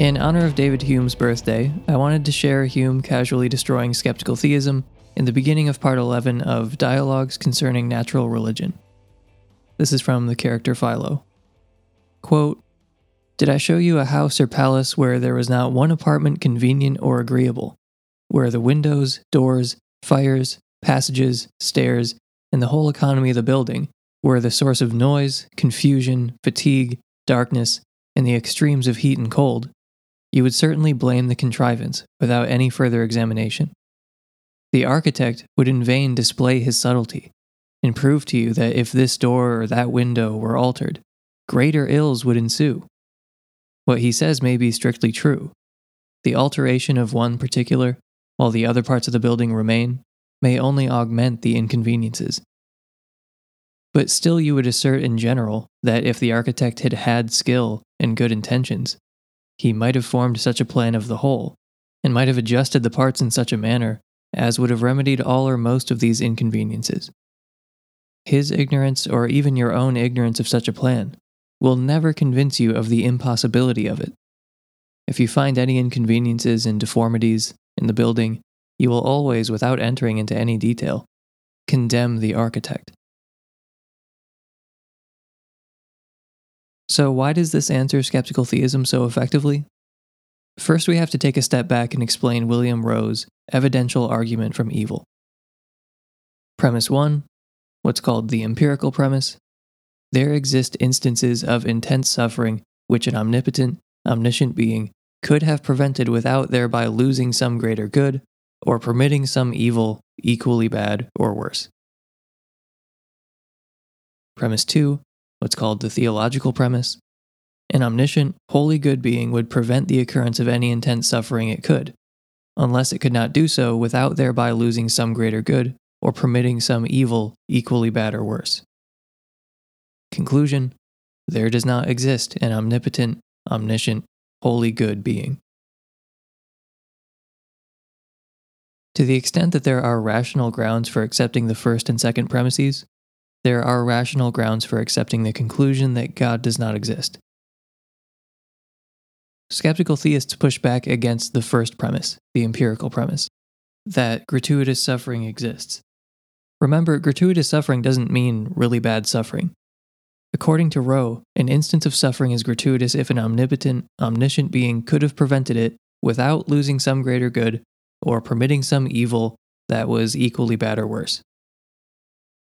In honor of David Hume's birthday, I wanted to share Hume casually destroying skeptical theism in the beginning of part 11 of Dialogues Concerning Natural Religion. This is from the character Philo. Quote, Did I show you a house or palace where there was not one apartment convenient or agreeable, where the windows, doors, fires, passages, stairs, and the whole economy of the building were the source of noise, confusion, fatigue, darkness, and the extremes of heat and cold, you would certainly blame the contrivance without any further examination. The architect would in vain display his subtlety and prove to you that if this door or that window were altered, greater ills would ensue. What he says may be strictly true. The alteration of one particular, while the other parts of the building remain, may only augment the inconveniences. But still, you would assert in general that if the architect had had skill and good intentions, he might have formed such a plan of the whole, and might have adjusted the parts in such a manner as would have remedied all or most of these inconveniences. His ignorance, or even your own ignorance of such a plan, will never convince you of the impossibility of it. If you find any inconveniences and deformities in the building, you will always, without entering into any detail, condemn the architect. So, why does this answer skeptical theism so effectively? First, we have to take a step back and explain William Rowe's evidential argument from evil. Premise 1 what's called the empirical premise. There exist instances of intense suffering which an omnipotent, omniscient being could have prevented without thereby losing some greater good or permitting some evil equally bad or worse. Premise 2, what's called the theological premise. An omniscient, wholly good being would prevent the occurrence of any intense suffering it could, unless it could not do so without thereby losing some greater good or permitting some evil equally bad or worse. Conclusion There does not exist an omnipotent, omniscient, wholly good being. To the extent that there are rational grounds for accepting the first and second premises, there are rational grounds for accepting the conclusion that God does not exist. Skeptical theists push back against the first premise, the empirical premise, that gratuitous suffering exists. Remember, gratuitous suffering doesn't mean really bad suffering. According to Rowe, an instance of suffering is gratuitous if an omnipotent, omniscient being could have prevented it without losing some greater good or permitting some evil that was equally bad or worse.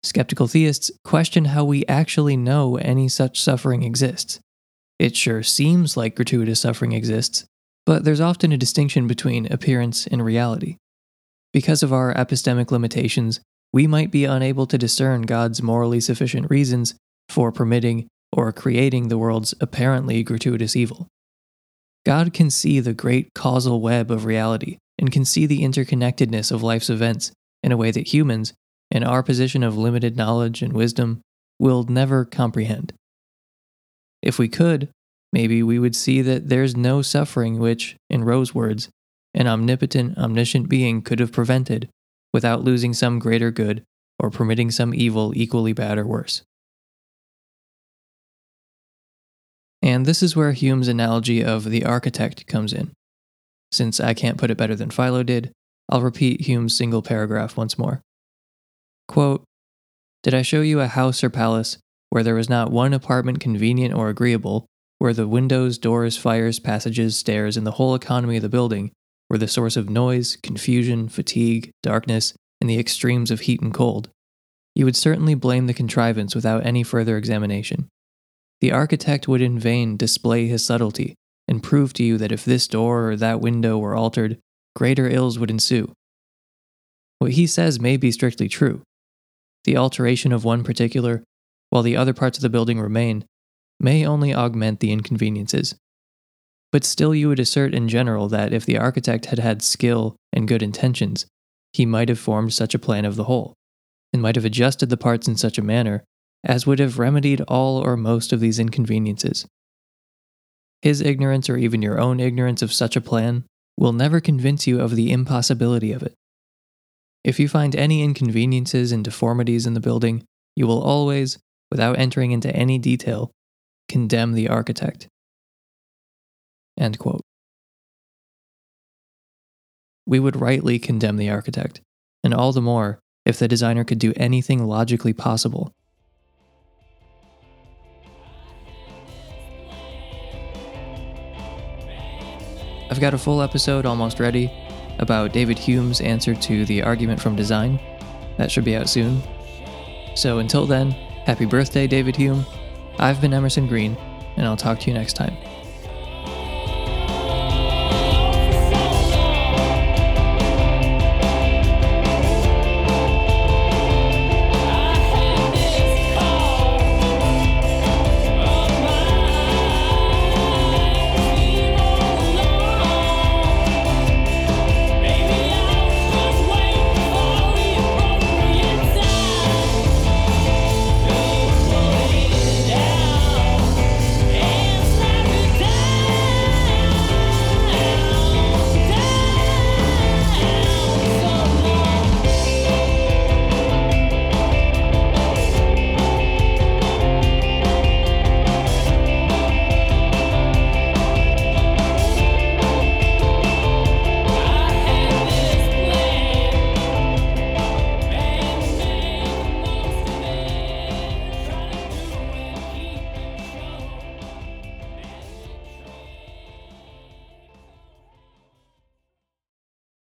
Skeptical theists question how we actually know any such suffering exists. It sure seems like gratuitous suffering exists, but there's often a distinction between appearance and reality. Because of our epistemic limitations, we might be unable to discern God's morally sufficient reasons for permitting or creating the world's apparently gratuitous evil. God can see the great causal web of reality and can see the interconnectedness of life's events in a way that humans, in our position of limited knowledge and wisdom, will never comprehend. If we could, maybe we would see that there's no suffering which, in Rowe's words, an omnipotent, omniscient being could have prevented without losing some greater good or permitting some evil equally bad or worse. And this is where Hume's analogy of the architect comes in. Since I can't put it better than Philo did, I'll repeat Hume's single paragraph once more. Quote, Did I show you a house or palace where there was not one apartment convenient or agreeable, where the windows, doors, fires, passages, stairs, and the whole economy of the building were the source of noise, confusion, fatigue, darkness, and the extremes of heat and cold, you would certainly blame the contrivance without any further examination. The architect would in vain display his subtlety and prove to you that if this door or that window were altered, greater ills would ensue. What he says may be strictly true. The alteration of one particular while the other parts of the building remain, may only augment the inconveniences. But still, you would assert in general that if the architect had had skill and good intentions, he might have formed such a plan of the whole, and might have adjusted the parts in such a manner as would have remedied all or most of these inconveniences. His ignorance, or even your own ignorance of such a plan, will never convince you of the impossibility of it. If you find any inconveniences and deformities in the building, you will always, without entering into any detail, condemn the architect. End quote. we would rightly condemn the architect, and all the more if the designer could do anything logically possible. I've got a full episode almost ready about David Hume's answer to the argument from design. That should be out soon. So until then, happy birthday, David Hume. I've been Emerson Green, and I'll talk to you next time.